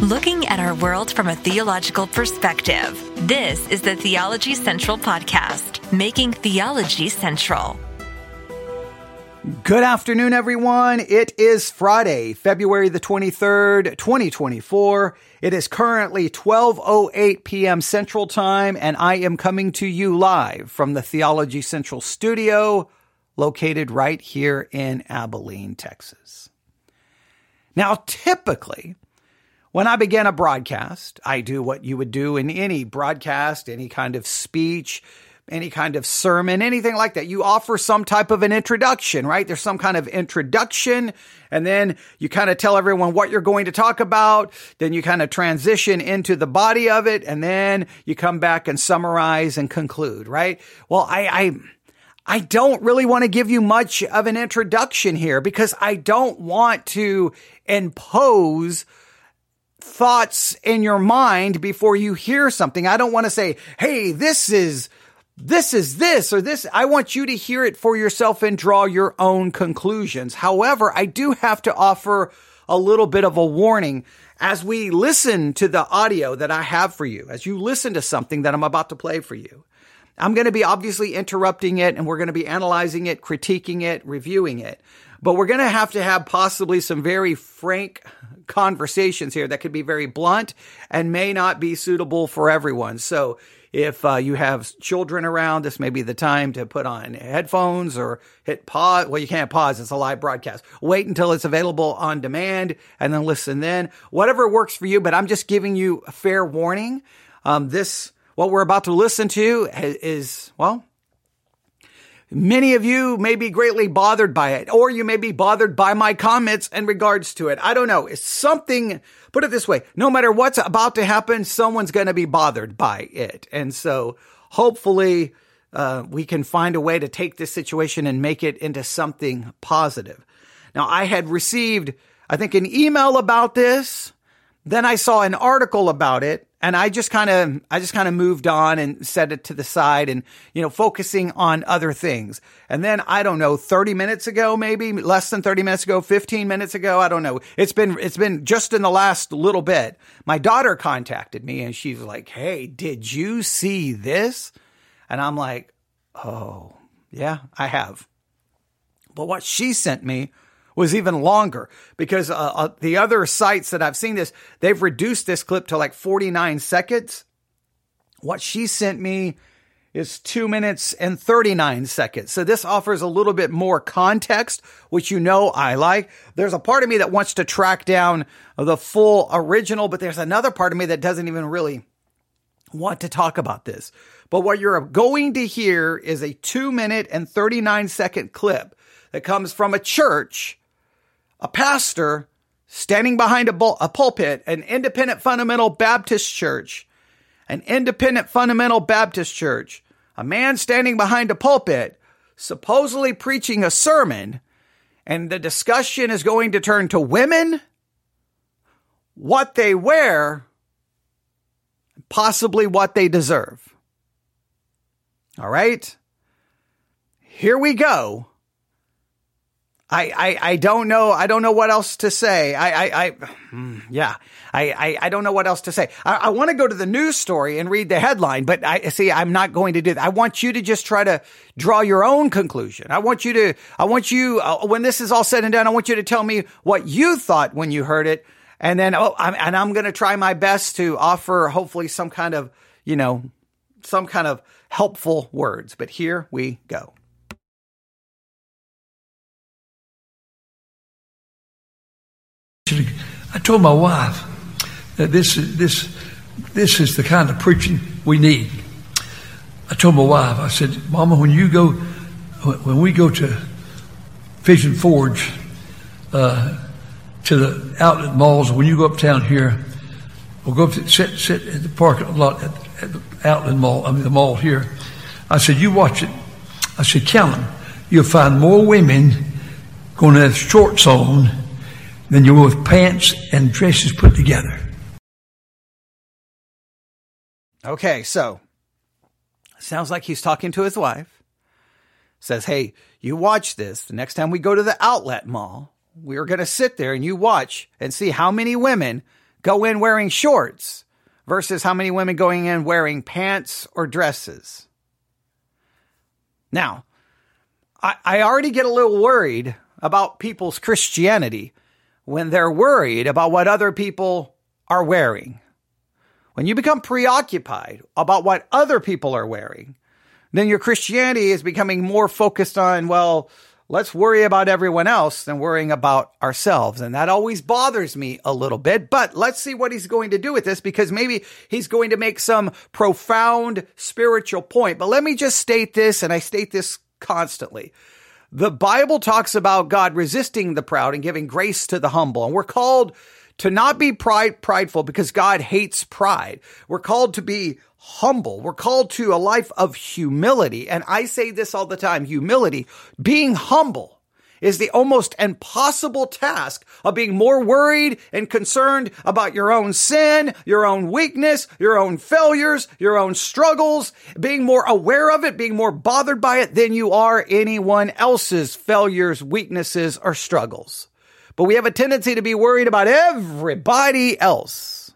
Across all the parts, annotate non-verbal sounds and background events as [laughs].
looking at our world from a theological perspective. This is the Theology Central Podcast, making theology central. Good afternoon, everyone. It is Friday, February the 23rd, 2024. It is currently 12.08 p.m. Central Time, and I am coming to you live from the Theology Central studio located right here in Abilene, Texas. Now, typically, when I begin a broadcast, I do what you would do in any broadcast, any kind of speech, any kind of sermon, anything like that. You offer some type of an introduction, right? There's some kind of introduction, and then you kind of tell everyone what you're going to talk about. Then you kind of transition into the body of it, and then you come back and summarize and conclude, right? Well, I, I I don't really want to give you much of an introduction here because I don't want to impose thoughts in your mind before you hear something. I don't want to say, Hey, this is, this is this or this. I want you to hear it for yourself and draw your own conclusions. However, I do have to offer a little bit of a warning as we listen to the audio that I have for you, as you listen to something that I'm about to play for you. I'm going to be obviously interrupting it and we're going to be analyzing it, critiquing it, reviewing it. But we're going to have to have possibly some very frank conversations here that could be very blunt and may not be suitable for everyone. So if uh, you have children around, this may be the time to put on headphones or hit pause. Well, you can't pause. It's a live broadcast. Wait until it's available on demand and then listen then. Whatever works for you, but I'm just giving you a fair warning. Um, this, what we're about to listen to is, well, Many of you may be greatly bothered by it, or you may be bothered by my comments in regards to it. I don't know. It's something, put it this way, no matter what's about to happen, someone's going to be bothered by it. And so hopefully, uh, we can find a way to take this situation and make it into something positive. Now, I had received, I think, an email about this. Then I saw an article about it and I just kind of, I just kind of moved on and set it to the side and, you know, focusing on other things. And then I don't know, 30 minutes ago, maybe less than 30 minutes ago, 15 minutes ago. I don't know. It's been, it's been just in the last little bit. My daughter contacted me and she's like, Hey, did you see this? And I'm like, Oh, yeah, I have. But what she sent me was even longer because uh, uh, the other sites that I've seen this, they've reduced this clip to like 49 seconds. What she sent me is two minutes and 39 seconds. So this offers a little bit more context, which you know I like. There's a part of me that wants to track down the full original, but there's another part of me that doesn't even really want to talk about this. But what you're going to hear is a two minute and 39 second clip that comes from a church a pastor standing behind a, bul- a pulpit, an independent fundamental Baptist church, an independent fundamental Baptist church, a man standing behind a pulpit, supposedly preaching a sermon, and the discussion is going to turn to women, what they wear, possibly what they deserve. All right? Here we go. I, I, I don't know. I don't know what else to say. I, I, I hmm, yeah, I, I, I, don't know what else to say. I, I want to go to the news story and read the headline, but I see, I'm not going to do that. I want you to just try to draw your own conclusion. I want you to, I want you, uh, when this is all said and done, I want you to tell me what you thought when you heard it. And then, oh, I'm, and I'm going to try my best to offer hopefully some kind of, you know, some kind of helpful words. But here we go. I told my wife that this this this is the kind of preaching we need. I told my wife, I said, Mama, when you go, when we go to Pigeon Forge, uh, to the outlet malls, when you go uptown here, we'll go up to, sit, sit at the parking lot at, at the outlet mall, I mean the mall here. I said, you watch it. I said, count. You'll find more women going to have shorts on than you will with pants and dresses put together. Okay, so sounds like he's talking to his wife. Says, hey, you watch this. The next time we go to the outlet mall, we're going to sit there and you watch and see how many women go in wearing shorts versus how many women going in wearing pants or dresses. Now, I, I already get a little worried about people's Christianity when they're worried about what other people are wearing. When you become preoccupied about what other people are wearing, then your Christianity is becoming more focused on, well, let's worry about everyone else than worrying about ourselves. And that always bothers me a little bit. But let's see what he's going to do with this because maybe he's going to make some profound spiritual point. But let me just state this, and I state this constantly. The Bible talks about God resisting the proud and giving grace to the humble. And we're called to not be pride, prideful because God hates pride. We're called to be humble. We're called to a life of humility. And I say this all the time, humility, being humble is the almost impossible task of being more worried and concerned about your own sin, your own weakness, your own failures, your own struggles, being more aware of it, being more bothered by it than you are anyone else's failures, weaknesses, or struggles. But we have a tendency to be worried about everybody else.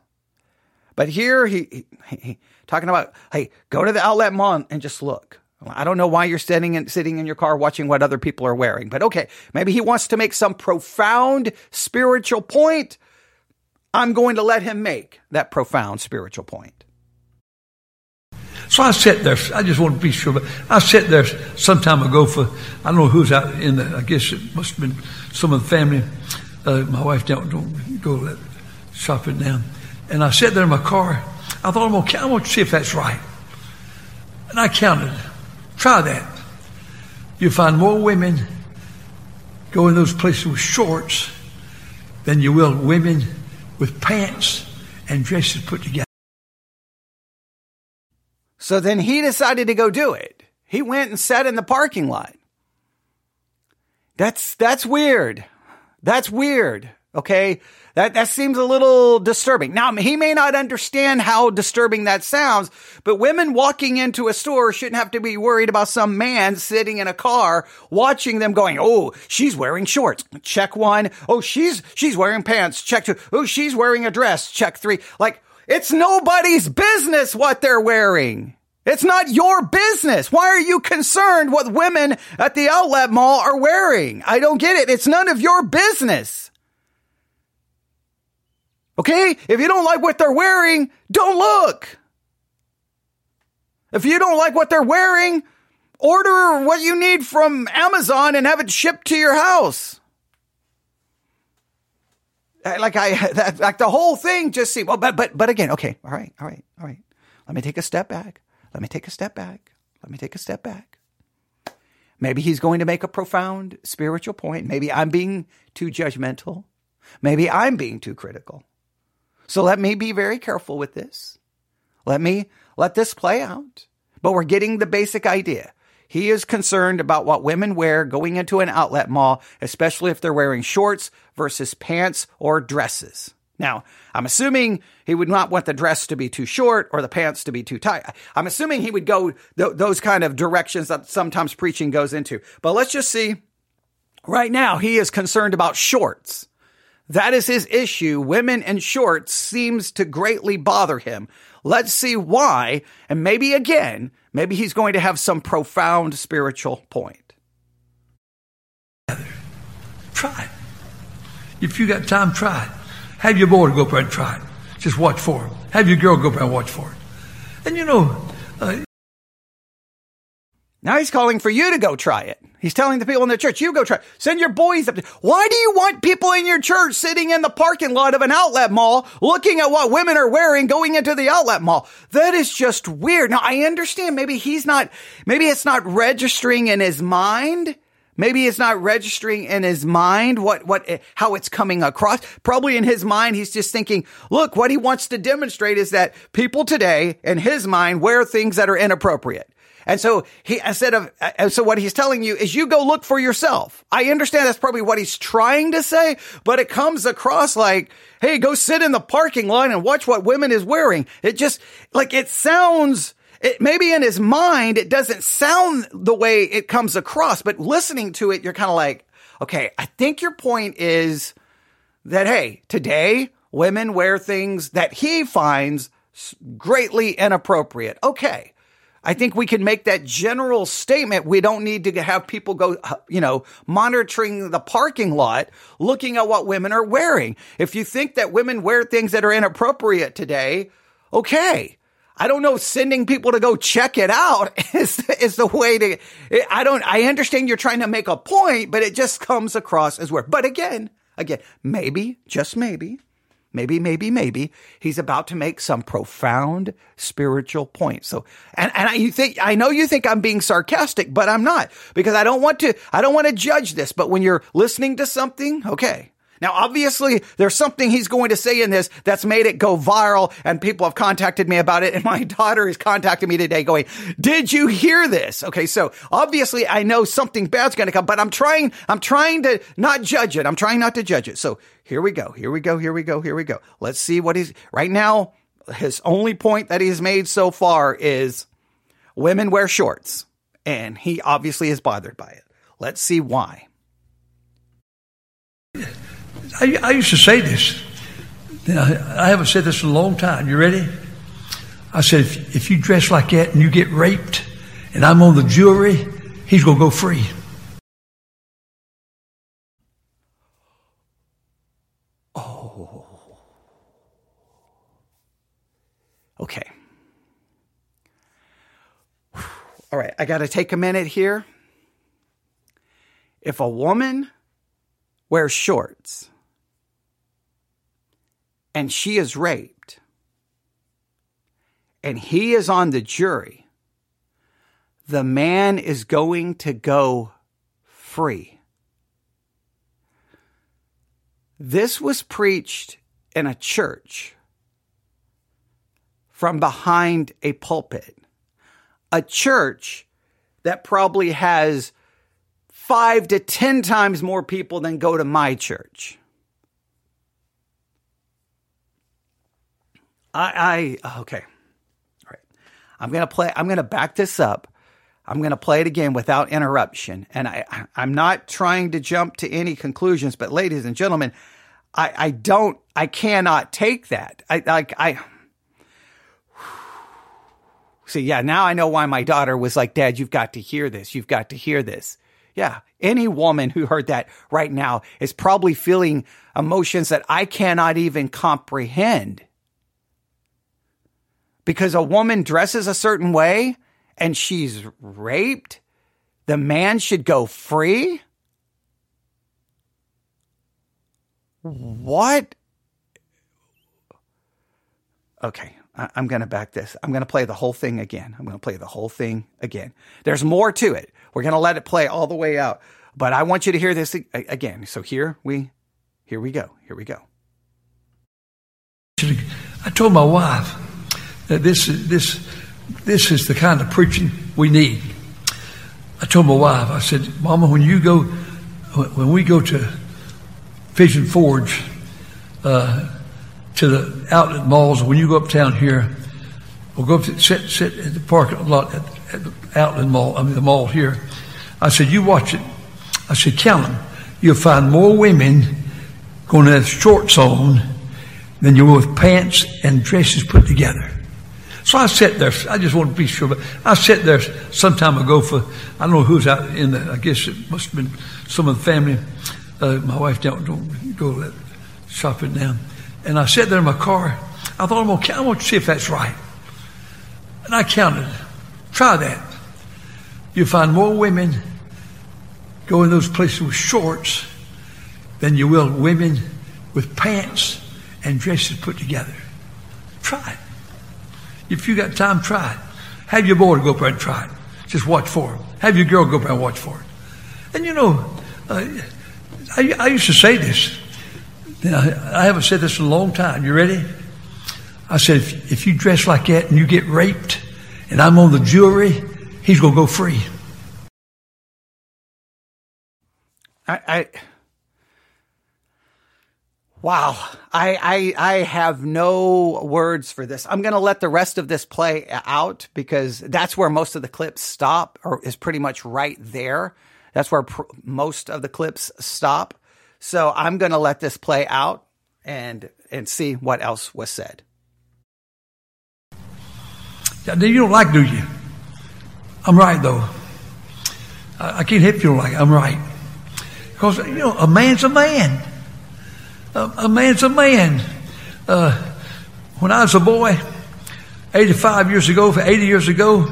But here he, he, he talking about, hey, go to the outlet mall and just look. I don't know why you're sitting in, sitting in your car watching what other people are wearing, but okay, maybe he wants to make some profound spiritual point. I'm going to let him make that profound spiritual point. So I sat there. I just want to be sure, but I sat there some time ago for I don't know who's out in the. I guess it must have been some of the family. Uh, my wife don't don't go shopping down, and I sat there in my car. I thought I'm gonna, I'm gonna see if that's right, and I counted. Try that. You'll find more women go in those places with shorts than you will women with pants and dresses put together. So then he decided to go do it. He went and sat in the parking lot. That's, that's weird. That's weird. Okay. That, that seems a little disturbing. Now, he may not understand how disturbing that sounds, but women walking into a store shouldn't have to be worried about some man sitting in a car watching them going, Oh, she's wearing shorts. Check one. Oh, she's, she's wearing pants. Check two. Oh, she's wearing a dress. Check three. Like, it's nobody's business what they're wearing. It's not your business. Why are you concerned what women at the outlet mall are wearing? I don't get it. It's none of your business. Okay? If you don't like what they're wearing, don't look. If you don't like what they're wearing, order what you need from Amazon and have it shipped to your house. Like I, [laughs] that, like the whole thing just seemed, well, oh, but, but, but again, okay. All right. All right. All right. Let me take a step back. Let me take a step back. Let me take a step back. Maybe he's going to make a profound spiritual point. Maybe I'm being too judgmental. Maybe I'm being too critical. So let me be very careful with this. Let me let this play out. But we're getting the basic idea. He is concerned about what women wear going into an outlet mall, especially if they're wearing shorts versus pants or dresses. Now, I'm assuming he would not want the dress to be too short or the pants to be too tight. I'm assuming he would go th- those kind of directions that sometimes preaching goes into. But let's just see. Right now, he is concerned about shorts. That is his issue. Women in shorts seems to greatly bother him. Let's see why. And maybe again, maybe he's going to have some profound spiritual point. Try it. If you got time, try it. Have your boy go up there and try it. Just watch for it. Have your girl go up there and watch for it. And you know, uh, now he's calling for you to go try it. He's telling the people in the church, you go try. Send your boys up. Why do you want people in your church sitting in the parking lot of an outlet mall looking at what women are wearing going into the outlet mall? That is just weird. Now I understand maybe he's not, maybe it's not registering in his mind Maybe it's not registering in his mind what, what, eh, how it's coming across. Probably in his mind, he's just thinking, look, what he wants to demonstrate is that people today, in his mind, wear things that are inappropriate. And so he, instead of, uh, so what he's telling you is you go look for yourself. I understand that's probably what he's trying to say, but it comes across like, Hey, go sit in the parking lot and watch what women is wearing. It just, like, it sounds, it, maybe in his mind, it doesn't sound the way it comes across, but listening to it, you're kind of like, okay, I think your point is that, hey, today women wear things that he finds greatly inappropriate. Okay. I think we can make that general statement. We don't need to have people go, you know, monitoring the parking lot, looking at what women are wearing. If you think that women wear things that are inappropriate today, okay. I don't know, sending people to go check it out [laughs] is, is the way to, I don't, I understand you're trying to make a point, but it just comes across as weird. But again, again, maybe, just maybe, maybe, maybe, maybe he's about to make some profound spiritual point. So, and, and I, you think, I know you think I'm being sarcastic, but I'm not because I don't want to, I don't want to judge this. But when you're listening to something, okay, now, obviously, there's something he's going to say in this that's made it go viral, and people have contacted me about it. And my [laughs] daughter is contacting me today going, Did you hear this? Okay, so obviously, I know something bad's going to come, but I'm trying, I'm trying to not judge it. I'm trying not to judge it. So here we go. Here we go. Here we go. Here we go. Let's see what he's right now. His only point that he's made so far is women wear shorts, and he obviously is bothered by it. Let's see why. I, I used to say this. I haven't said this in a long time. You ready? I said, if, if you dress like that and you get raped and I'm on the jury, he's going to go free. Oh. Okay. All right, I got to take a minute here. If a woman wears shorts and she is raped, and he is on the jury, the man is going to go free. This was preached in a church from behind a pulpit, a church that probably has five to ten times more people than go to my church. I, I oh, okay. All right. I'm gonna play I'm gonna back this up. I'm gonna play it again without interruption. And I I'm not trying to jump to any conclusions, but ladies and gentlemen, I, I don't I cannot take that. I like I [sighs] See, yeah, now I know why my daughter was like, Dad, you've got to hear this. You've got to hear this. Yeah. Any woman who heard that right now is probably feeling emotions that I cannot even comprehend because a woman dresses a certain way and she's raped, the man should go free? What? Okay, I- am going to back this. I'm going to play the whole thing again. I'm going to play the whole thing again. There's more to it. We're going to let it play all the way out, but I want you to hear this again. So here we, here we go. Here we go. I told my wife, this, this, this is the kind of preaching we need. I told my wife, I said, Mama, when you go, when we go to Pigeon Forge, uh, to the outlet malls, when you go uptown here, we'll go up to, sit, sit at the parking lot at, at the outlet mall, I mean the mall here. I said, you watch it. I said, count them. You'll find more women going to have shorts on than you will with pants and dresses put together. So I sat there. I just want to be sure, but I sat there some time ago for I don't know who's out in the. I guess it must have been some of the family. Uh, my wife don't don't go shopping now, and I sat there in my car. I thought I'm gonna I want to see if that's right, and I counted. Try that. You find more women go in those places with shorts than you will women with pants and dresses put together. Try it. If you got time, try it. Have your boy go up there and try it. Just watch for it. Have your girl go up there and watch for it. And you know, uh, I, I, used to say this. I haven't said this in a long time. You ready? I said, if, if you dress like that and you get raped and I'm on the jury, he's going to go free. I, I Wow. I, I, I have no words for this. I'm going to let the rest of this play out because that's where most of the clips stop or is pretty much right there. That's where pr- most of the clips stop. So I'm going to let this play out and and see what else was said. Yeah, you don't like, do you? I'm right though. I, I can't help you like. I'm right because you know a man's a man. A, a man's a man. Uh, when I was a boy, 85 years ago, 80 years ago,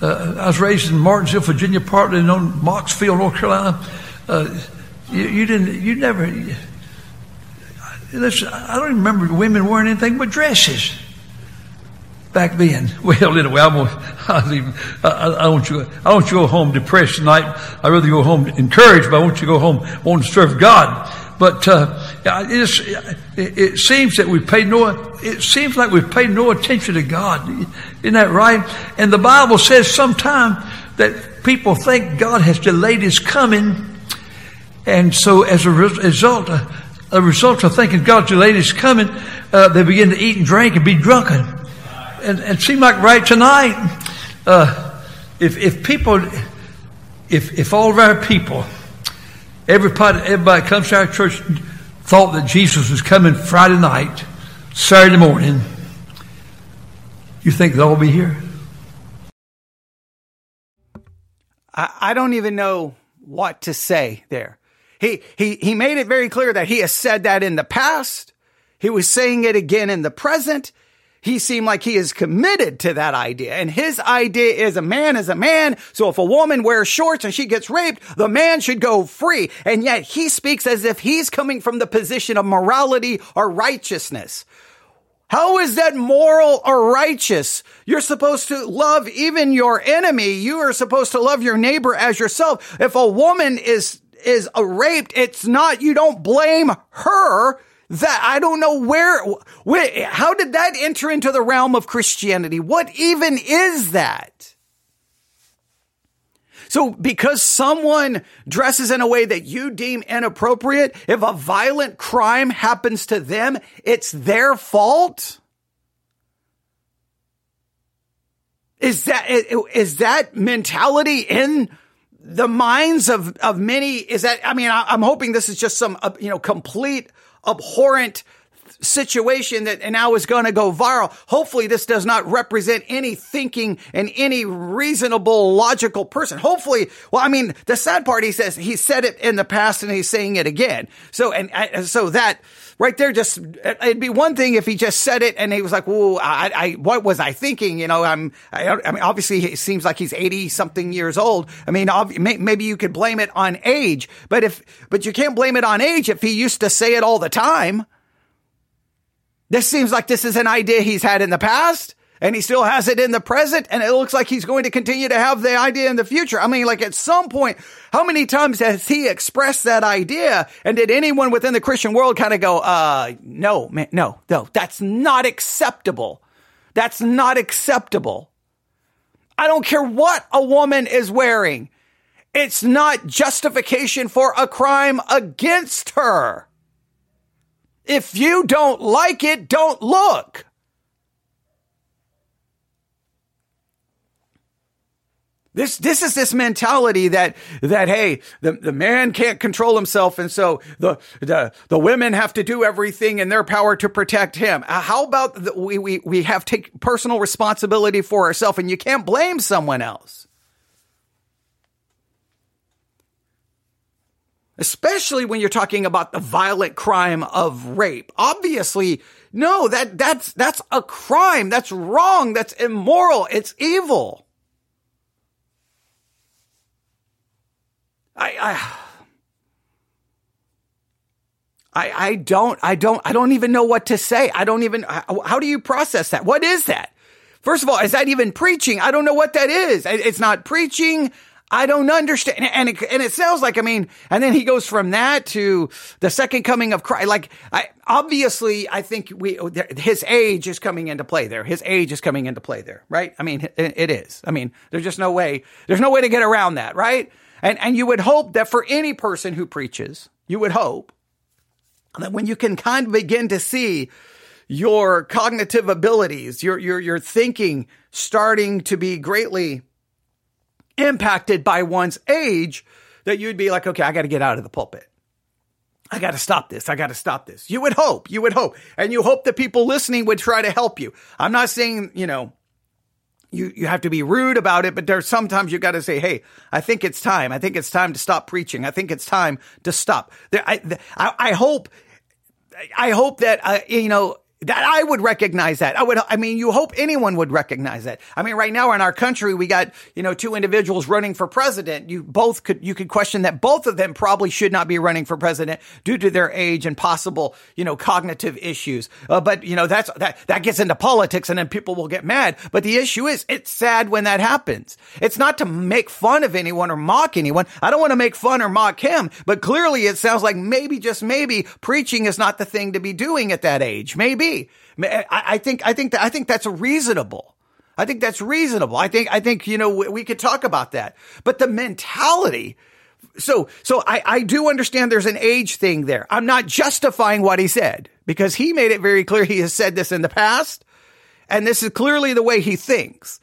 uh, I was raised in Martinsville, Virginia, partly in Mocksville, North Carolina. Uh, you, you, didn't, you never, listen, I don't remember women wearing anything but dresses back then. [laughs] Well, anyway, [laughs] I want, I, I, I want you, I want you to go home depressed tonight. I'd rather go home encouraged, but I want you to go home wanting to serve God. But uh, it, it, seems that we pay no. It seems like we've paid no attention to God. Isn't that right? And the Bible says sometimes that people think God has delayed His coming, and so as a result, uh, a result of thinking God's delayed His coming, uh, they begin to eat and drink and be drunken. And, and it seemed like right tonight, uh, if if people, if if all of our people Everybody, everybody comes to our church thought that Jesus was coming Friday night, Saturday morning. You think they'll all be here? I, I don't even know what to say there. He, he, he made it very clear that he has said that in the past. He was saying it again in the present he seemed like he is committed to that idea. And his idea is a man is a man. So if a woman wears shorts and she gets raped, the man should go free. And yet he speaks as if he's coming from the position of morality or righteousness. How is that moral or righteous? You're supposed to love even your enemy. You are supposed to love your neighbor as yourself. If a woman is, is raped, it's not, you don't blame her that I don't know where, where, how did that enter into the realm of Christianity? What even is that? So because someone dresses in a way that you deem inappropriate, if a violent crime happens to them, it's their fault? Is that, is that mentality in the minds of, of many? Is that, I mean, I'm hoping this is just some, uh, you know, complete abhorrent situation that now is going to go viral. Hopefully this does not represent any thinking and any reasonable, logical person. Hopefully, well, I mean, the sad part, he says he said it in the past and he's saying it again. So, and, and so that right there, just, it'd be one thing if he just said it and he was like, well, I, I, what was I thinking? You know, I'm, I, I mean, obviously it seems like he's 80 something years old. I mean, ob- maybe you could blame it on age, but if, but you can't blame it on age if he used to say it all the time. This seems like this is an idea he's had in the past and he still has it in the present and it looks like he's going to continue to have the idea in the future. I mean, like at some point, how many times has he expressed that idea? And did anyone within the Christian world kind of go, uh, no, man, no, no, that's not acceptable. That's not acceptable. I don't care what a woman is wearing. It's not justification for a crime against her. If you don't like it, don't look. This this is this mentality that that hey the, the man can't control himself and so the the the women have to do everything in their power to protect him. Uh, how about the, we we we have take personal responsibility for ourselves and you can't blame someone else. Especially when you're talking about the violent crime of rape. Obviously, no, that, that's, that's a crime. That's wrong. That's immoral. It's evil. I, I, I, I don't, I don't, I don't even know what to say. I don't even, how, how do you process that? What is that? First of all, is that even preaching? I don't know what that is. It's not preaching. I don't understand. And it, and it sounds like, I mean, and then he goes from that to the second coming of Christ. Like, I, obviously, I think we, his age is coming into play there. His age is coming into play there, right? I mean, it, it is. I mean, there's just no way, there's no way to get around that, right? And, and you would hope that for any person who preaches, you would hope that when you can kind of begin to see your cognitive abilities, your, your, your thinking starting to be greatly impacted by one's age that you'd be like, okay, I got to get out of the pulpit. I got to stop this. I got to stop this. You would hope, you would hope, and you hope that people listening would try to help you. I'm not saying, you know, you, you have to be rude about it, but there's sometimes you got to say, Hey, I think it's time. I think it's time to stop preaching. I think it's time to stop. There, I, I, I hope, I hope that, uh, you know, that I would recognize that. I would, I mean, you hope anyone would recognize that. I mean, right now in our country, we got, you know, two individuals running for president. You both could, you could question that both of them probably should not be running for president due to their age and possible, you know, cognitive issues. Uh, but, you know, that's, that, that gets into politics and then people will get mad. But the issue is, it's sad when that happens. It's not to make fun of anyone or mock anyone. I don't want to make fun or mock him, but clearly it sounds like maybe, just maybe, preaching is not the thing to be doing at that age. Maybe. I, think, I think that, I think that's reasonable. I think that's reasonable. I think, I think, you know, we, we could talk about that, but the mentality, so, so I, I do understand there's an age thing there. I'm not justifying what he said because he made it very clear he has said this in the past. And this is clearly the way he thinks.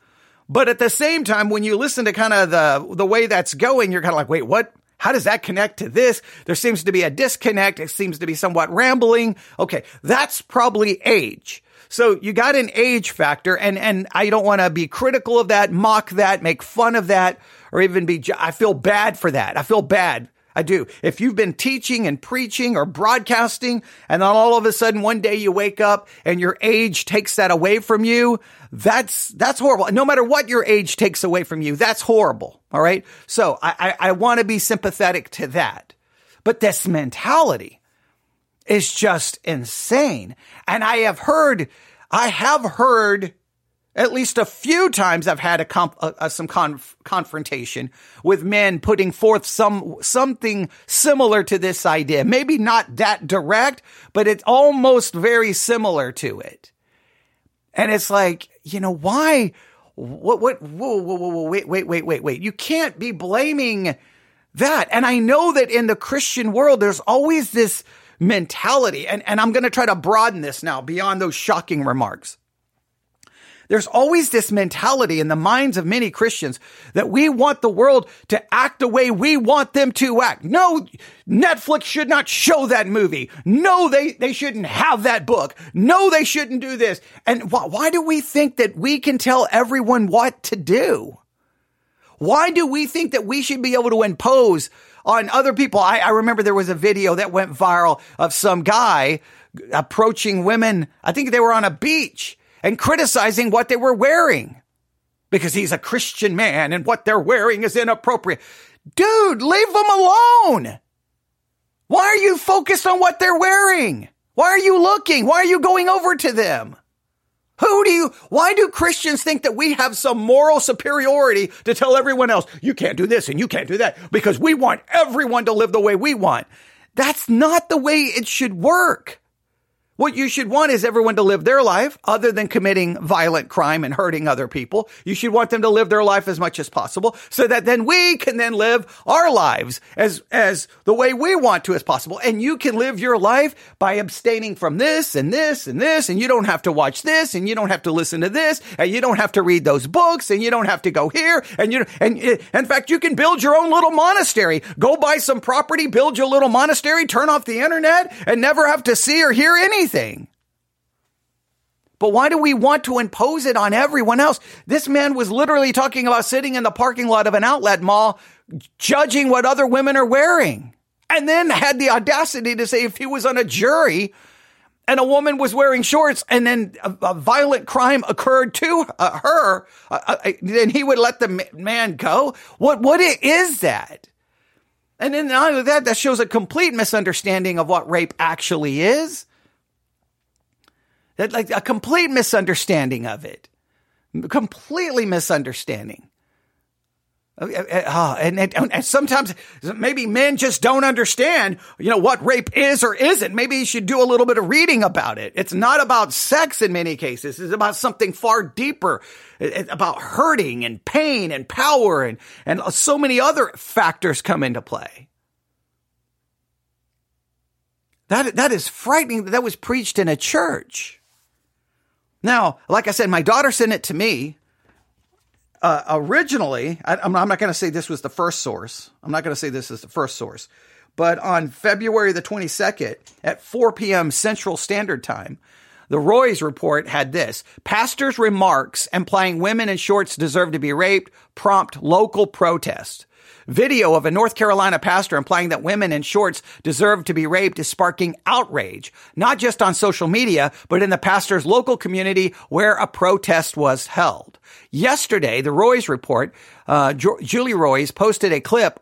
But at the same time, when you listen to kind of the, the way that's going, you're kind of like, wait, what? How does that connect to this? There seems to be a disconnect. It seems to be somewhat rambling. Okay. That's probably age. So you got an age factor and, and I don't want to be critical of that, mock that, make fun of that, or even be, I feel bad for that. I feel bad. I do. If you've been teaching and preaching or broadcasting and then all of a sudden one day you wake up and your age takes that away from you, that's, that's horrible. No matter what your age takes away from you, that's horrible. All right. So I, I, I want to be sympathetic to that. But this mentality is just insane. And I have heard, I have heard at least a few times I've had a, comp, uh, some conf- confrontation with men putting forth some something similar to this idea. Maybe not that direct, but it's almost very similar to it. And it's like, you know, why? What, what, whoa, whoa, whoa, whoa, wait, wait, wait, wait, wait. You can't be blaming that. And I know that in the Christian world, there's always this mentality. And, and I'm going to try to broaden this now beyond those shocking remarks. There's always this mentality in the minds of many Christians that we want the world to act the way we want them to act. No, Netflix should not show that movie. No, they, they shouldn't have that book. No, they shouldn't do this. And why, why do we think that we can tell everyone what to do? Why do we think that we should be able to impose on other people? I, I remember there was a video that went viral of some guy approaching women. I think they were on a beach and criticizing what they were wearing because he's a Christian man and what they're wearing is inappropriate. Dude, leave them alone. Why are you focused on what they're wearing? Why are you looking? Why are you going over to them? Who do you, why do Christians think that we have some moral superiority to tell everyone else, you can't do this and you can't do that because we want everyone to live the way we want? That's not the way it should work. What you should want is everyone to live their life other than committing violent crime and hurting other people. You should want them to live their life as much as possible so that then we can then live our lives as, as the way we want to as possible. And you can live your life by abstaining from this and this and this. And you don't have to watch this and you don't have to listen to this and you don't have to read those books and you don't have to go here. And you, and in fact, you can build your own little monastery. Go buy some property, build your little monastery, turn off the internet and never have to see or hear anything anything. But why do we want to impose it on everyone else? This man was literally talking about sitting in the parking lot of an outlet mall, judging what other women are wearing. And then had the audacity to say if he was on a jury and a woman was wearing shorts and then a, a violent crime occurred to uh, her, uh, uh, then he would let the man go. What, what is that? And then not only that, that shows a complete misunderstanding of what rape actually is. That like a complete misunderstanding of it. Completely misunderstanding. Uh, uh, uh, and, and, and, sometimes maybe men just don't understand, you know, what rape is or isn't. Maybe you should do a little bit of reading about it. It's not about sex in many cases. It's about something far deeper. It's about hurting and pain and power and, and so many other factors come into play. That, that is frightening that that was preached in a church. Now, like I said, my daughter sent it to me. Uh, originally, I, am not going to say this was the first source. I'm not going to say this is the first source, but on February the 22nd at 4 p.m. Central Standard Time, the Roys report had this pastors' remarks implying women in shorts deserve to be raped prompt local protest. Video of a North Carolina pastor implying that women in shorts deserve to be raped is sparking outrage, not just on social media, but in the pastor's local community where a protest was held. Yesterday, the Roys report, uh, Julie Roys posted a clip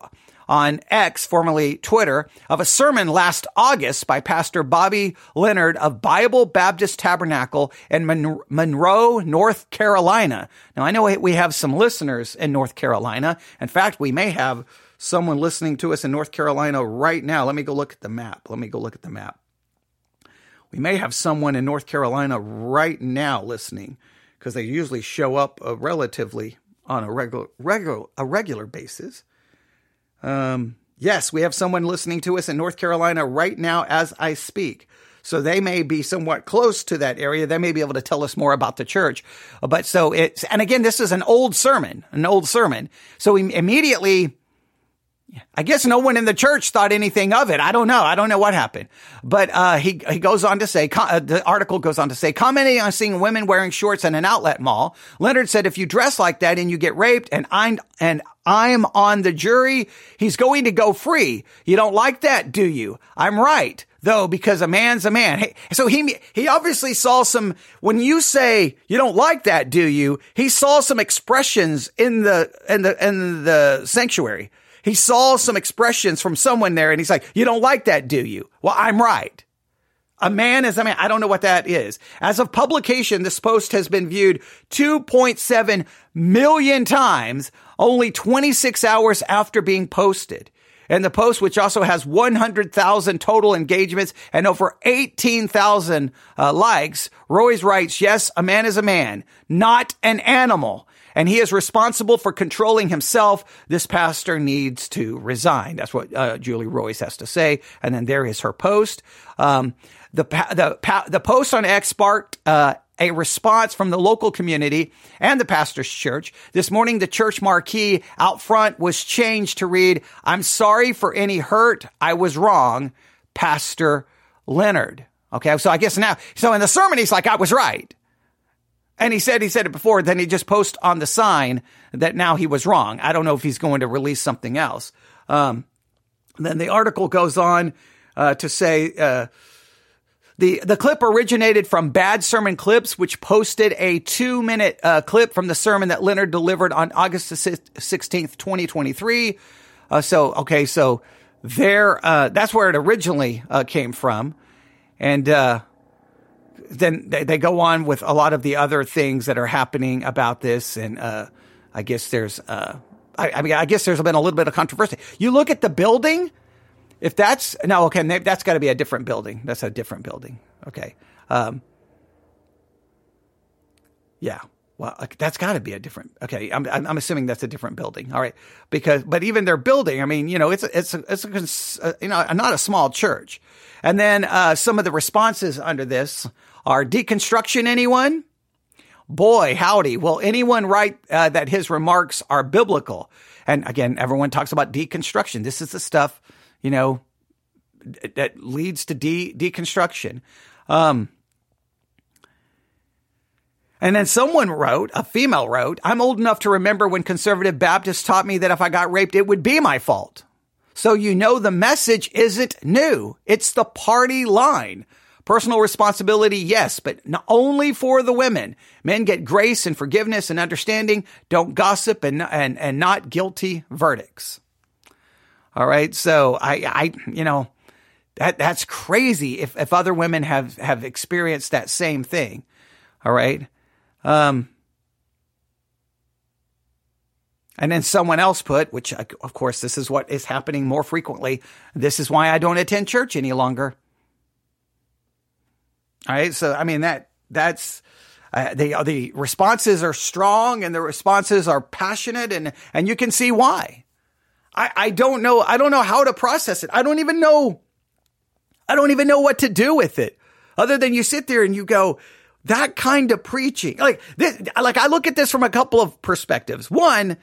on X, formerly Twitter, of a sermon last August by Pastor Bobby Leonard of Bible Baptist Tabernacle in Mon- Monroe, North Carolina. Now, I know we have some listeners in North Carolina. In fact, we may have someone listening to us in North Carolina right now. Let me go look at the map. Let me go look at the map. We may have someone in North Carolina right now listening because they usually show up uh, relatively on a regular, regular, a regular basis. Um, yes, we have someone listening to us in North Carolina right now as I speak. So they may be somewhat close to that area. They may be able to tell us more about the church. But so it's, and again, this is an old sermon, an old sermon. So we immediately I guess no one in the church thought anything of it. I don't know. I don't know what happened. But uh, he he goes on to say, uh, the article goes on to say, commenting on seeing women wearing shorts in an outlet mall, Leonard said, if you dress like that and you get raped, and I'm and I'm on the jury, he's going to go free. You don't like that, do you? I'm right though, because a man's a man. Hey, so he, he obviously saw some, when you say you don't like that, do you? He saw some expressions in the, in the, in the sanctuary he saw some expressions from someone there and he's like, you don't like that, do you? Well, I'm right. A man is a man. I don't know what that is. As of publication, this post has been viewed 2.7 million times only 26 hours after being posted. And the post, which also has 100,000 total engagements and over 18,000 uh, likes, Roys writes, yes, a man is a man, not an animal and he is responsible for controlling himself. This pastor needs to resign. That's what uh, Julie Roys has to say. And then there is her post. Um, the the the post on X sparked uh, a response from the local community and the pastor's church. This morning, the church marquee out front was changed to read, "I'm sorry for any hurt. I was wrong, Pastor Leonard." Okay, so I guess now, so in the sermon, he's like, "I was right." And he said he said it before. Then he just post on the sign that now he was wrong. I don't know if he's going to release something else. Um, then the article goes on uh, to say uh, the the clip originated from Bad Sermon Clips, which posted a two minute uh, clip from the sermon that Leonard delivered on August sixteenth, twenty twenty three. Uh, so okay, so there, uh, that's where it originally uh, came from, and then they, they, go on with a lot of the other things that are happening about this, and uh, I guess there's, uh, I, I, mean, I guess there's been a little bit of controversy. You look at the building. If that's no, okay, that's got to be a different building. That's a different building. Okay. Um, yeah. Well, that's got to be a different. Okay, I'm, I'm assuming that's a different building. All right, because but even their building, I mean, you know, it's it's a, it's a, uh, you know not a small church. And then uh, some of the responses under this are deconstruction anyone? Boy, howdy. Will anyone write uh, that his remarks are biblical? And again, everyone talks about deconstruction. This is the stuff, you know, that leads to de- deconstruction. Um, and then someone wrote, a female wrote, I'm old enough to remember when conservative Baptists taught me that if I got raped, it would be my fault. So you know the message isn't new. It's the party line. Personal responsibility, yes, but not only for the women. Men get grace and forgiveness and understanding. Don't gossip and, and, and not guilty verdicts. All right. So I, I, you know, that, that's crazy if, if other women have, have experienced that same thing. All right. Um, and then someone else put, which of course this is what is happening more frequently. This is why I don't attend church any longer. All right. So, I mean, that, that's, uh, the, the responses are strong and the responses are passionate and, and you can see why. I, I don't know. I don't know how to process it. I don't even know. I don't even know what to do with it other than you sit there and you go, that kind of preaching, like this, like I look at this from a couple of perspectives. One,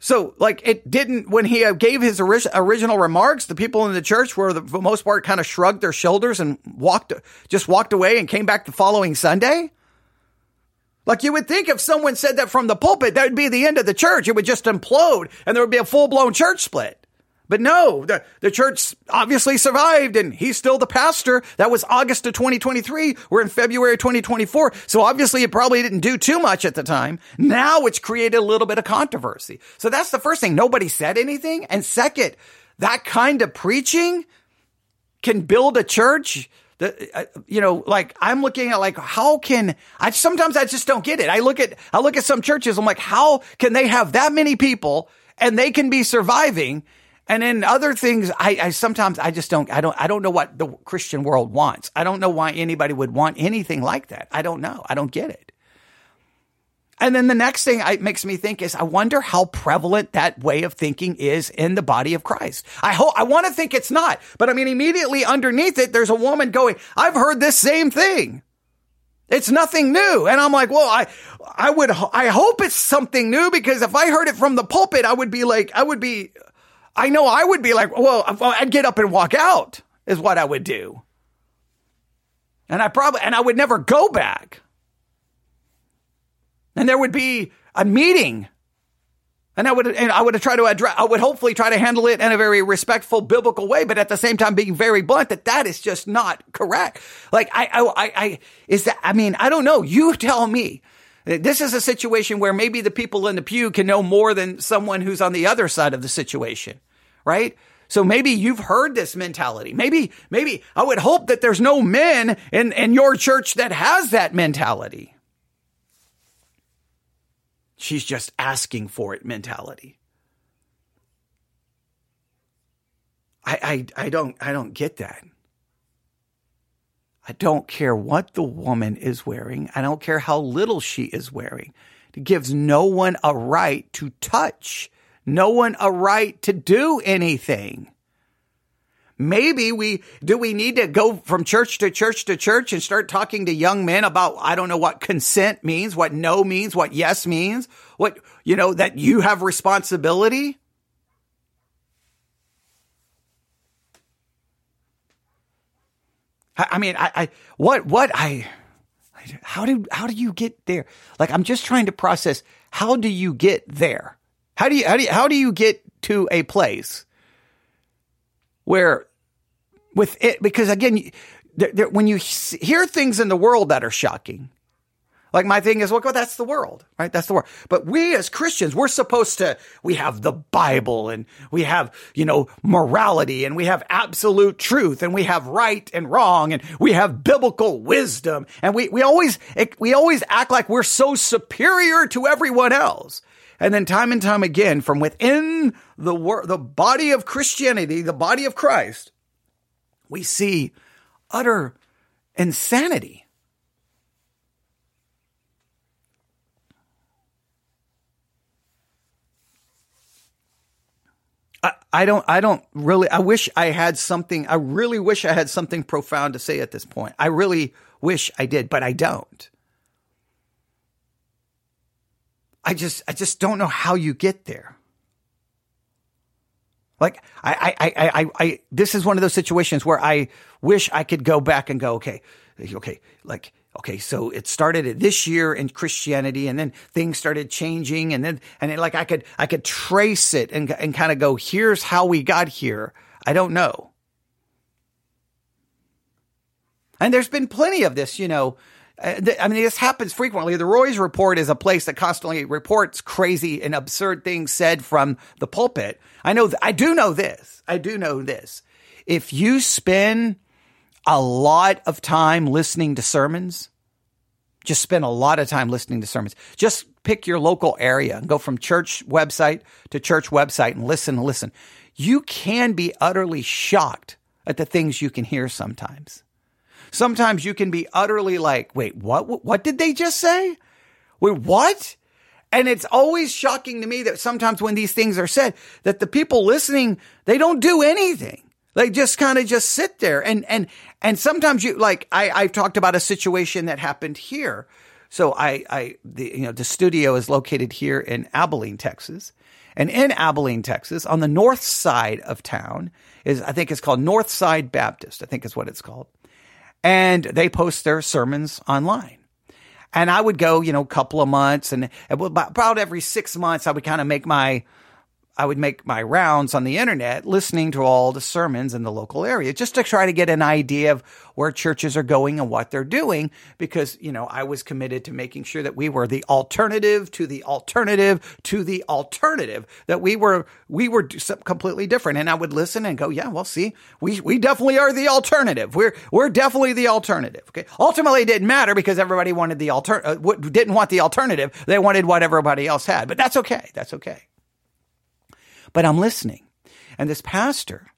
So, like, it didn't, when he uh, gave his ori- original remarks, the people in the church were, the, for the most part, kind of shrugged their shoulders and walked, just walked away and came back the following Sunday. Like, you would think if someone said that from the pulpit, that would be the end of the church. It would just implode and there would be a full blown church split. But no, the, the church obviously survived and he's still the pastor. That was August of 2023. We're in February 2024. So obviously it probably didn't do too much at the time. Now it's created a little bit of controversy. So that's the first thing. Nobody said anything. And second, that kind of preaching can build a church the, uh, you know, like I'm looking at like how can I sometimes I just don't get it. I look at I look at some churches. I'm like, how can they have that many people and they can be surviving and then other things, I, I, sometimes I just don't, I don't, I don't know what the Christian world wants. I don't know why anybody would want anything like that. I don't know. I don't get it. And then the next thing it makes me think is, I wonder how prevalent that way of thinking is in the body of Christ. I hope, I want to think it's not, but I mean, immediately underneath it, there's a woman going, I've heard this same thing. It's nothing new. And I'm like, well, I, I would, I hope it's something new because if I heard it from the pulpit, I would be like, I would be I know I would be like, well, I'd get up and walk out is what I would do. And I probably, and I would never go back. And there would be a meeting. And I would, and I would tried to address, I would hopefully try to handle it in a very respectful biblical way, but at the same time being very blunt that that is just not correct. Like I, I, I, is that, I mean, I don't know. You tell me. This is a situation where maybe the people in the pew can know more than someone who's on the other side of the situation right? So maybe you've heard this mentality. Maybe, maybe I would hope that there's no men in, in your church that has that mentality. She's just asking for it mentality. I, I, I don't, I don't get that. I don't care what the woman is wearing. I don't care how little she is wearing. It gives no one a right to touch no one a right to do anything. Maybe we, do we need to go from church to church to church and start talking to young men about, I don't know what consent means, what no means, what yes means, what, you know, that you have responsibility? I, mean, I, I, what, what, I, how do, how do you get there? Like, I'm just trying to process, how do you get there? How do you how do you, how do you get to a place where with it because again there, there, when you hear things in the world that are shocking like my thing is, well, that's the world, right? That's the world. But we as Christians, we're supposed to, we have the Bible and we have, you know, morality and we have absolute truth and we have right and wrong and we have biblical wisdom. And we, we always, we always act like we're so superior to everyone else. And then time and time again, from within the wor- the body of Christianity, the body of Christ, we see utter insanity. I, I don't I don't really I wish I had something I really wish I had something profound to say at this point. I really wish I did, but I don't. I just, I just don't know how you get there. Like I, I, I, I, I, this is one of those situations where I wish I could go back and go, okay, okay, like, okay, so it started this year in Christianity and then things started changing and then, and then like I could, I could trace it and, and kind of go, here's how we got here. I don't know. And there's been plenty of this, you know, Uh, I mean, this happens frequently. The Roys Report is a place that constantly reports crazy and absurd things said from the pulpit. I know, th- I do know this. I do know this. If you spend a lot of time listening to sermons, just spend a lot of time listening to sermons. Just pick your local area and go from church website to church website and listen and listen. You can be utterly shocked at the things you can hear sometimes sometimes you can be utterly like, wait, what, what did they just say? Wait, what? And it's always shocking to me that sometimes when these things are said, that the people listening, they don't do anything. They just kind of just sit there. And, and, and sometimes you, like, I, I've talked about a situation that happened here. So I, I, the, you know, the studio is located here in Abilene, Texas. And in Abilene, Texas, on the north side of town is, I think it's called Northside Baptist. I think is what it's called. And they post their sermons online. And I would go, you know, a couple of months and about every six months, I would kind of make my, I would make my rounds on the internet listening to all the sermons in the local area just to try to get an idea of where churches are going and what they're doing because, you know, I was committed to making sure that we were the alternative to the alternative to the alternative, that we were, we were completely different. And I would listen and go, yeah, well, see, we, we definitely are the alternative. We're, we're definitely the alternative. Okay. Ultimately, it didn't matter because everybody wanted the alter, uh, didn't want the alternative. They wanted what everybody else had, but that's okay. That's okay but I'm listening. And this pastor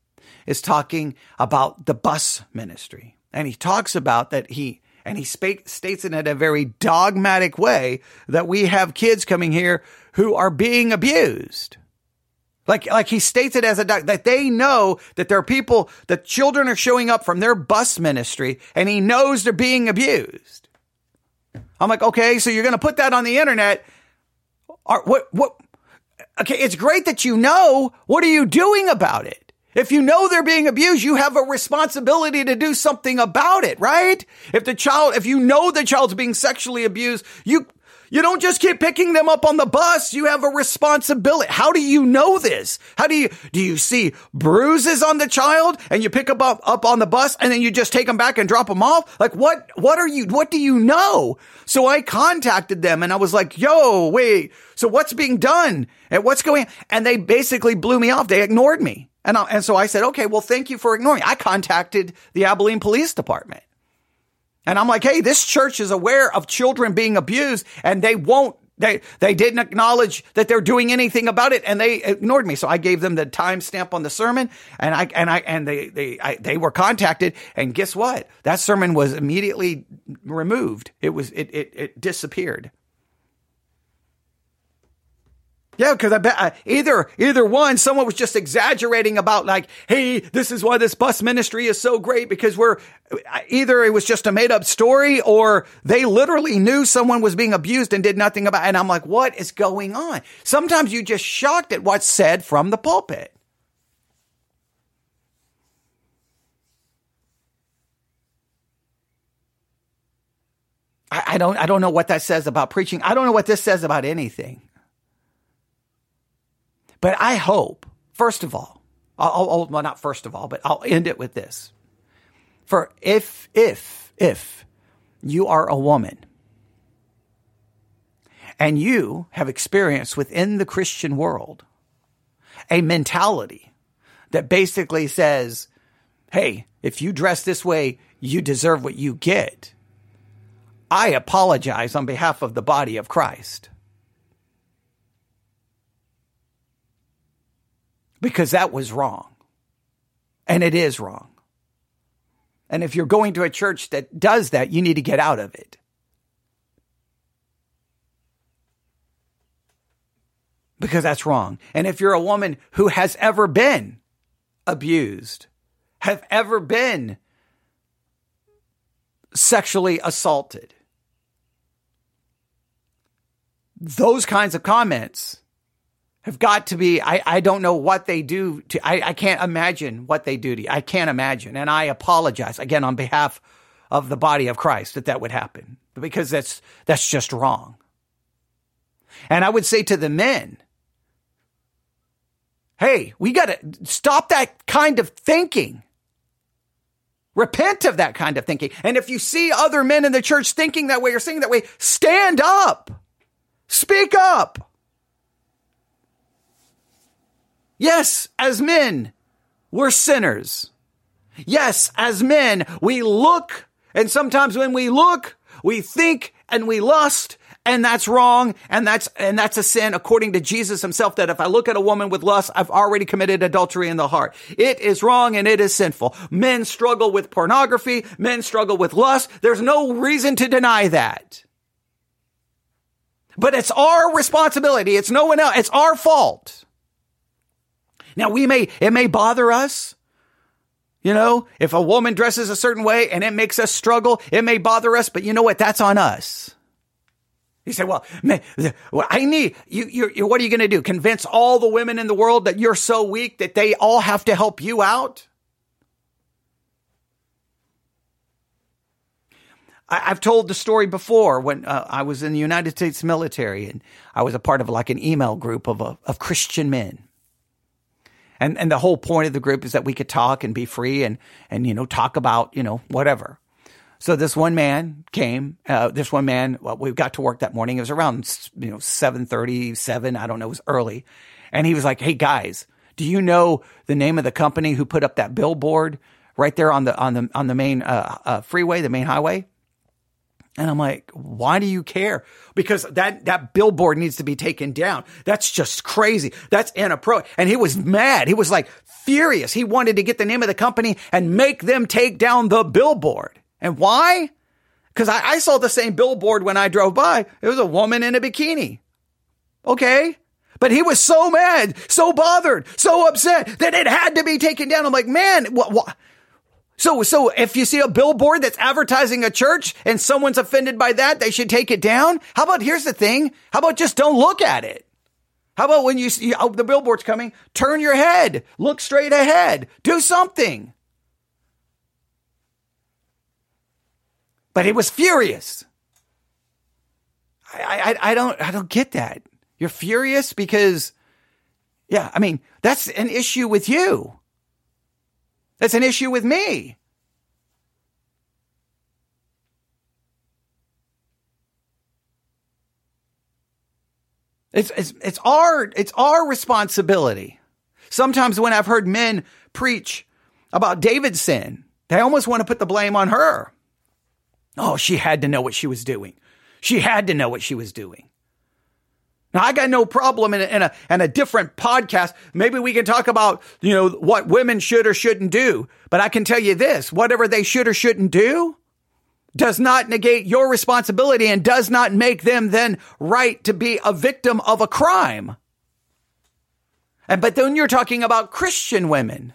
is talking about the bus ministry. And he talks about that he, and he states it in a very dogmatic way that we have kids coming here who are being abused. Like, like he states it as a doc, that they know that there are people, that children are showing up from their bus ministry and he knows they're being abused. I'm like, okay, so you're going to put that on the internet. Are, what, what, Okay, it's great that you know. What are you doing about it? If you know they're being abused, you have a responsibility to do something about it, right? If the child, if you know the child's being sexually abused, you, you don't just keep picking them up on the bus. You have a responsibility. How do you know this? How do you, do you see bruises on the child and you pick them up, up on the bus and then you just take them back and drop them off? Like what, what are you, what do you know? So I contacted them and I was like, yo, wait, so what's being done and what's going, and they basically blew me off. They ignored me. And, I, and so I said, okay, well, thank you for ignoring. me. I contacted the Abilene Police Department. And I'm like, hey, this church is aware of children being abused and they won't they they didn't acknowledge that they're doing anything about it, and they ignored me. So I gave them the timestamp on the sermon, and I and I and they they I, they were contacted, and guess what? That sermon was immediately removed. It was it it, it disappeared. Yeah, because I bet either either one, someone was just exaggerating about like, hey, this is why this bus ministry is so great because we're either it was just a made up story or they literally knew someone was being abused and did nothing about. It. And I'm like, what is going on? Sometimes you just shocked at what's said from the pulpit. I don't I don't know what that says about preaching. I don't know what this says about anything. But I hope, first of all, I'll, I'll, well, not first of all, but I'll end it with this. For if, if, if you are a woman and you have experienced within the Christian world a mentality that basically says, Hey, if you dress this way, you deserve what you get. I apologize on behalf of the body of Christ. Because that was wrong. And it is wrong. And if you're going to a church that does that, you need to get out of it. Because that's wrong. And if you're a woman who has ever been abused, have ever been sexually assaulted, those kinds of comments have got to be I, I don't know what they do to I, I can't imagine what they do to you. I can't imagine. And I apologize again on behalf of the body of Christ that that would happen because that's that's just wrong. And I would say to the men, hey, we got to stop that kind of thinking. Repent of that kind of thinking. And if you see other men in the church thinking that way or saying that way, stand up. Speak up. Yes, as men, we're sinners. Yes, as men, we look, and sometimes when we look, we think and we lust, and that's wrong, and that's and that's a sin according to Jesus himself that if I look at a woman with lust, I've already committed adultery in the heart. It is wrong and it is sinful. Men struggle with pornography, men struggle with lust. There's no reason to deny that. But it's our responsibility. It's no one else. It's our fault. Now we may, it may bother us. You know, if a woman dresses a certain way and it makes us struggle, it may bother us, but you know what? That's on us. You say, well, man, I need you, you, you what are you going to do? Convince all the women in the world that you're so weak that they all have to help you out? I, have told the story before when uh, I was in the United States military and I was a part of like an email group of, of Christian men. And, and the whole point of the group is that we could talk and be free and, and, you know, talk about, you know, whatever. So this one man came, uh, this one man, well, we got to work that morning. It was around, you know, 737. I don't know. It was early. And he was like, Hey guys, do you know the name of the company who put up that billboard right there on the, on the, on the main, uh, uh, freeway, the main highway? And I'm like, why do you care? Because that, that billboard needs to be taken down. That's just crazy. That's inappropriate. And he was mad. He was like furious. He wanted to get the name of the company and make them take down the billboard. And why? Because I, I saw the same billboard when I drove by. It was a woman in a bikini. Okay. But he was so mad, so bothered, so upset that it had to be taken down. I'm like, man, what, what? So, so if you see a billboard that's advertising a church and someone's offended by that, they should take it down. How about, here's the thing. How about just don't look at it? How about when you see oh, the billboard's coming, turn your head, look straight ahead, do something. But he was furious. I, I, I don't, I don't get that. You're furious because, yeah, I mean, that's an issue with you. That's an issue with me. It's, it's, it's our, it's our responsibility. Sometimes when I've heard men preach about David's sin, they almost want to put the blame on her. Oh, she had to know what she was doing. She had to know what she was doing. Now I got no problem in a, in a, in a different podcast. Maybe we can talk about, you know, what women should or shouldn't do. But I can tell you this, whatever they should or shouldn't do does not negate your responsibility and does not make them then right to be a victim of a crime. And, but then you're talking about Christian women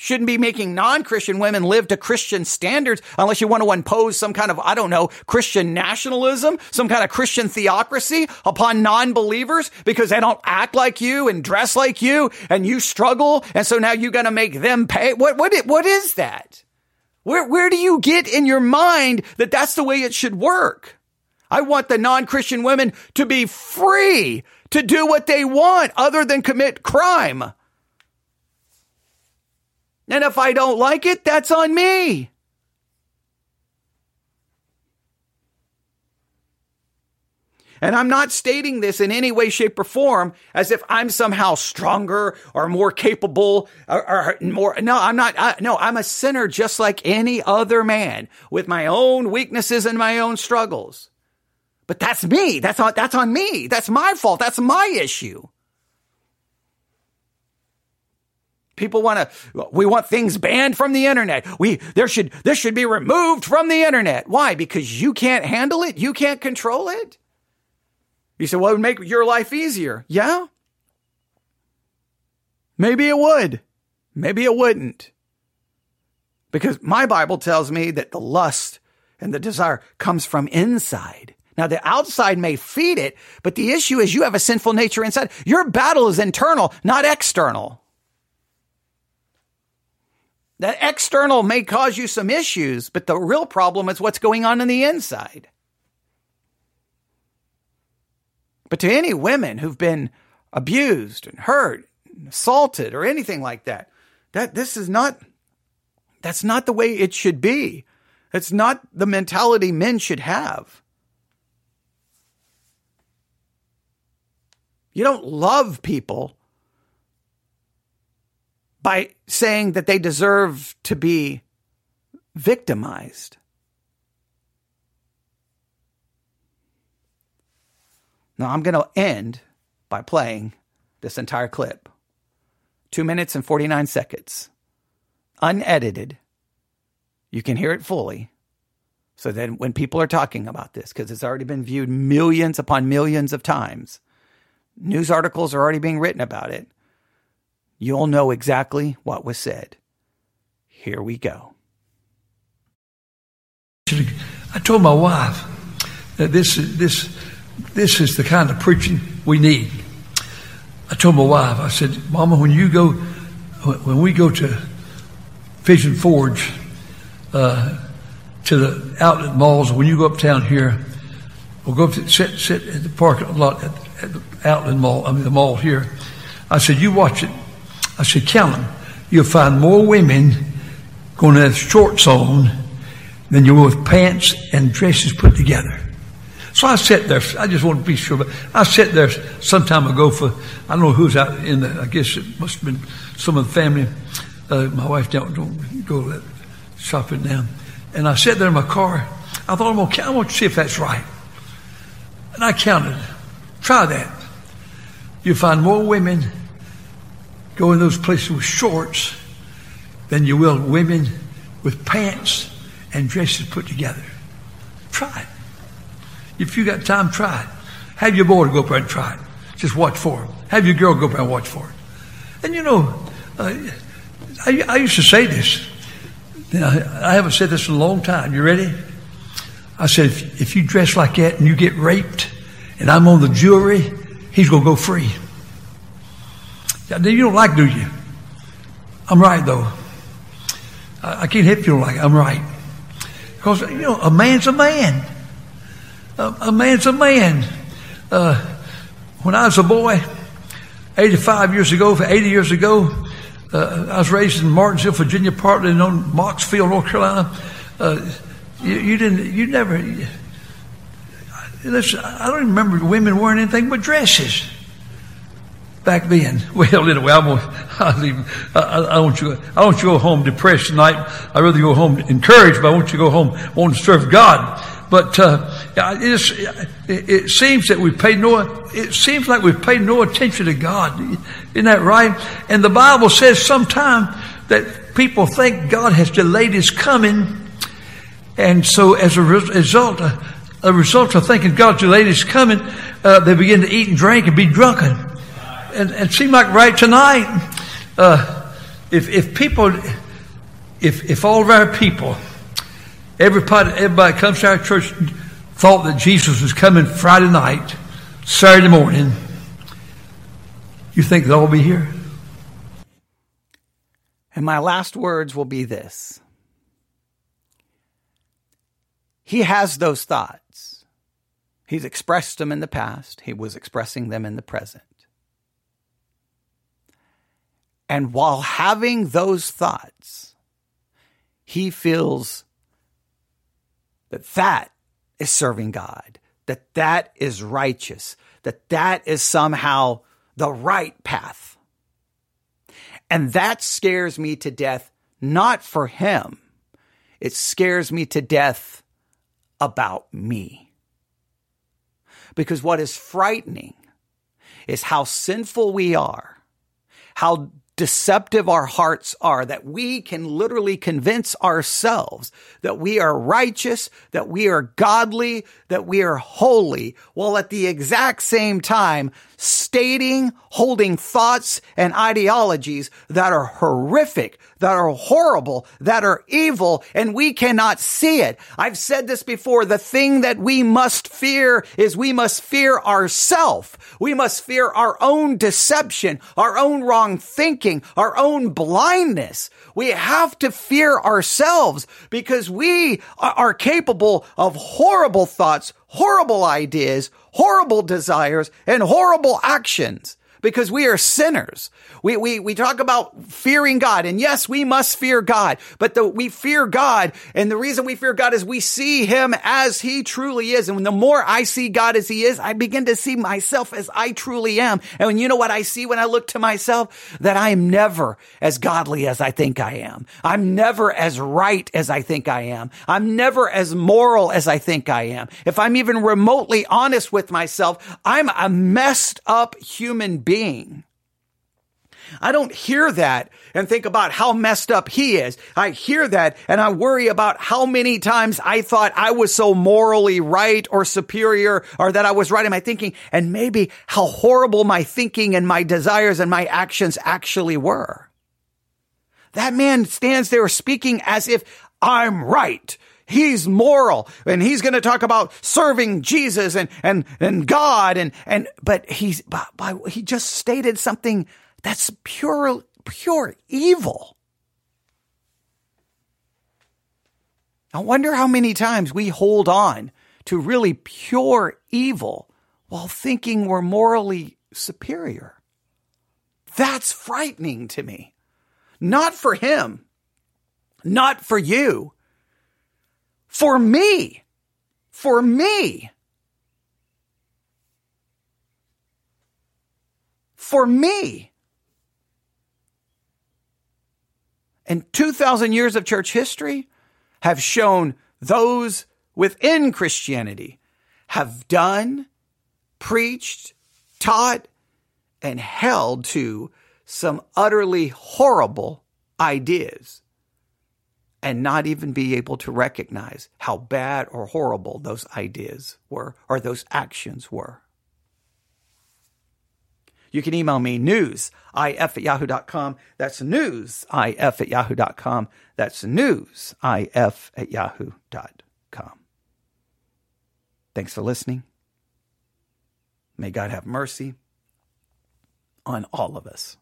shouldn't be making non-Christian women live to Christian standards unless you want to impose some kind of, I don't know, Christian nationalism, some kind of Christian theocracy upon non-believers because they don't act like you and dress like you and you struggle. And so now you're going to make them pay. What, what, what is that? Where, where do you get in your mind that that's the way it should work? I want the non-Christian women to be free to do what they want other than commit crime. And if I don't like it, that's on me. And I'm not stating this in any way, shape, or form as if I'm somehow stronger or more capable or, or more. No, I'm not. I, no, I'm a sinner just like any other man with my own weaknesses and my own struggles. But that's me. That's on, that's on me. That's my fault. That's my issue. People want to, we want things banned from the internet. We, there should, this should be removed from the internet. Why? Because you can't handle it? You can't control it? You say, well, it would make your life easier. Yeah. Maybe it would. Maybe it wouldn't. Because my Bible tells me that the lust and the desire comes from inside. Now, the outside may feed it, but the issue is you have a sinful nature inside. Your battle is internal, not external. That external may cause you some issues, but the real problem is what's going on in the inside. But to any women who've been abused and hurt, and assaulted, or anything like that, that this is not that's not the way it should be. It's not the mentality men should have. You don't love people by saying that they deserve to be victimized. Now, I'm going to end by playing this entire clip. Two minutes and 49 seconds. Unedited. You can hear it fully. So then, when people are talking about this, because it's already been viewed millions upon millions of times, news articles are already being written about it you'll know exactly what was said. Here we go. I told my wife that this this this is the kind of preaching we need. I told my wife, I said, Mama, when you go, when we go to Pigeon Forge, uh, to the outlet malls, when you go uptown here, we'll go up to, sit, sit at the parking lot at, at the outlet mall, I mean the mall here. I said, you watch it. I said, count them. You'll find more women going to have shorts on than you will with pants and dresses put together. So I sat there. I just want to be sure, but I sat there some time ago for I don't know who's out in the. I guess it must have been some of the family. Uh, my wife don't, don't go shopping now, and I sat there in my car. I thought I'm gonna count. I want to see if that's right, and I counted. Try that. You find more women go in those places with shorts than you will women with pants and dresses put together. Try it. If you got time, try it. Have your boy go up there and try it. Just watch for him. Have your girl go up there and watch for it. And you know, uh, I, I, used to say this. I haven't said this in a long time. You ready? I said, if, if you dress like that and you get raped and I'm on the jury, he's going to go free. You don't like, do you? I'm right, though. I, I can't help you like it. I'm right. Because, you know, a man's a man a, a man's a man. Uh, when I was a boy, 85 years ago, 80 years ago, uh, I was raised in Martinsville, Virginia, partly known Mocksville, North Carolina. Uh, you, you, didn't, you never, listen, I don't remember women wearing anything but dresses back then. [laughs] Well, anyway, I'm gonna, [laughs] I, leave, I, I, want you, I want you to go home depressed tonight. I'd rather go home encouraged, but I want you to go home wanting to serve God. But uh, it, it, seems that we pay no. It seems like we've paid no attention to God. Isn't that right? And the Bible says sometimes that people think God has delayed His coming, and so as a result, uh, a result of thinking God delayed His coming, uh, they begin to eat and drink and be drunken. And, it seemed like right tonight, uh, if if people, if if all of our people Everybody, everybody comes to our church thought that Jesus was coming Friday night, Saturday morning. You think they'll all be here? And my last words will be this He has those thoughts. He's expressed them in the past, He was expressing them in the present. And while having those thoughts, he feels that that is serving God, that that is righteous, that that is somehow the right path. And that scares me to death, not for him. It scares me to death about me. Because what is frightening is how sinful we are, how deceptive our hearts are, that we can literally convince ourselves that we are righteous, that we are godly, that we are holy, while at the exact same time stating, holding thoughts and ideologies that are horrific, that are horrible, that are evil, and we cannot see it. I've said this before. The thing that we must fear is we must fear ourself. We must fear our own deception, our own wrong thinking, our own blindness. We have to fear ourselves because we are capable of horrible thoughts, horrible ideas, horrible desires, and horrible actions because we are sinners. We, we, we talk about fearing God. And yes, we must fear God, but the, we fear God. And the reason we fear God is we see him as he truly is. And the more I see God as he is, I begin to see myself as I truly am. And you know what I see when I look to myself? That I am never as godly as I think I am. I'm never as right as I think I am. I'm never as moral as I think I am. If I'm even remotely honest with myself, I'm a messed up human being. I don't hear that and think about how messed up he is. I hear that and I worry about how many times I thought I was so morally right or superior or that I was right in my thinking and maybe how horrible my thinking and my desires and my actions actually were. That man stands there speaking as if I'm right he's moral and he's going to talk about serving Jesus and, and, and God. And, and, but he's, but, but he just stated something that's pure, pure evil. I wonder how many times we hold on to really pure evil while thinking we're morally superior. That's frightening to me. Not for him, not for you, for me, for me. For me. And 2,000 years of church history have shown those within Christianity have done, preached, taught, and held to some utterly horrible ideas and not even be able to recognize how bad or horrible those ideas were or those actions were. You can email me newsif at yahoo.com. That's newsif at yahoo.com. That's newsif at yahoo.com. Thanks for listening. May God have mercy on all of us.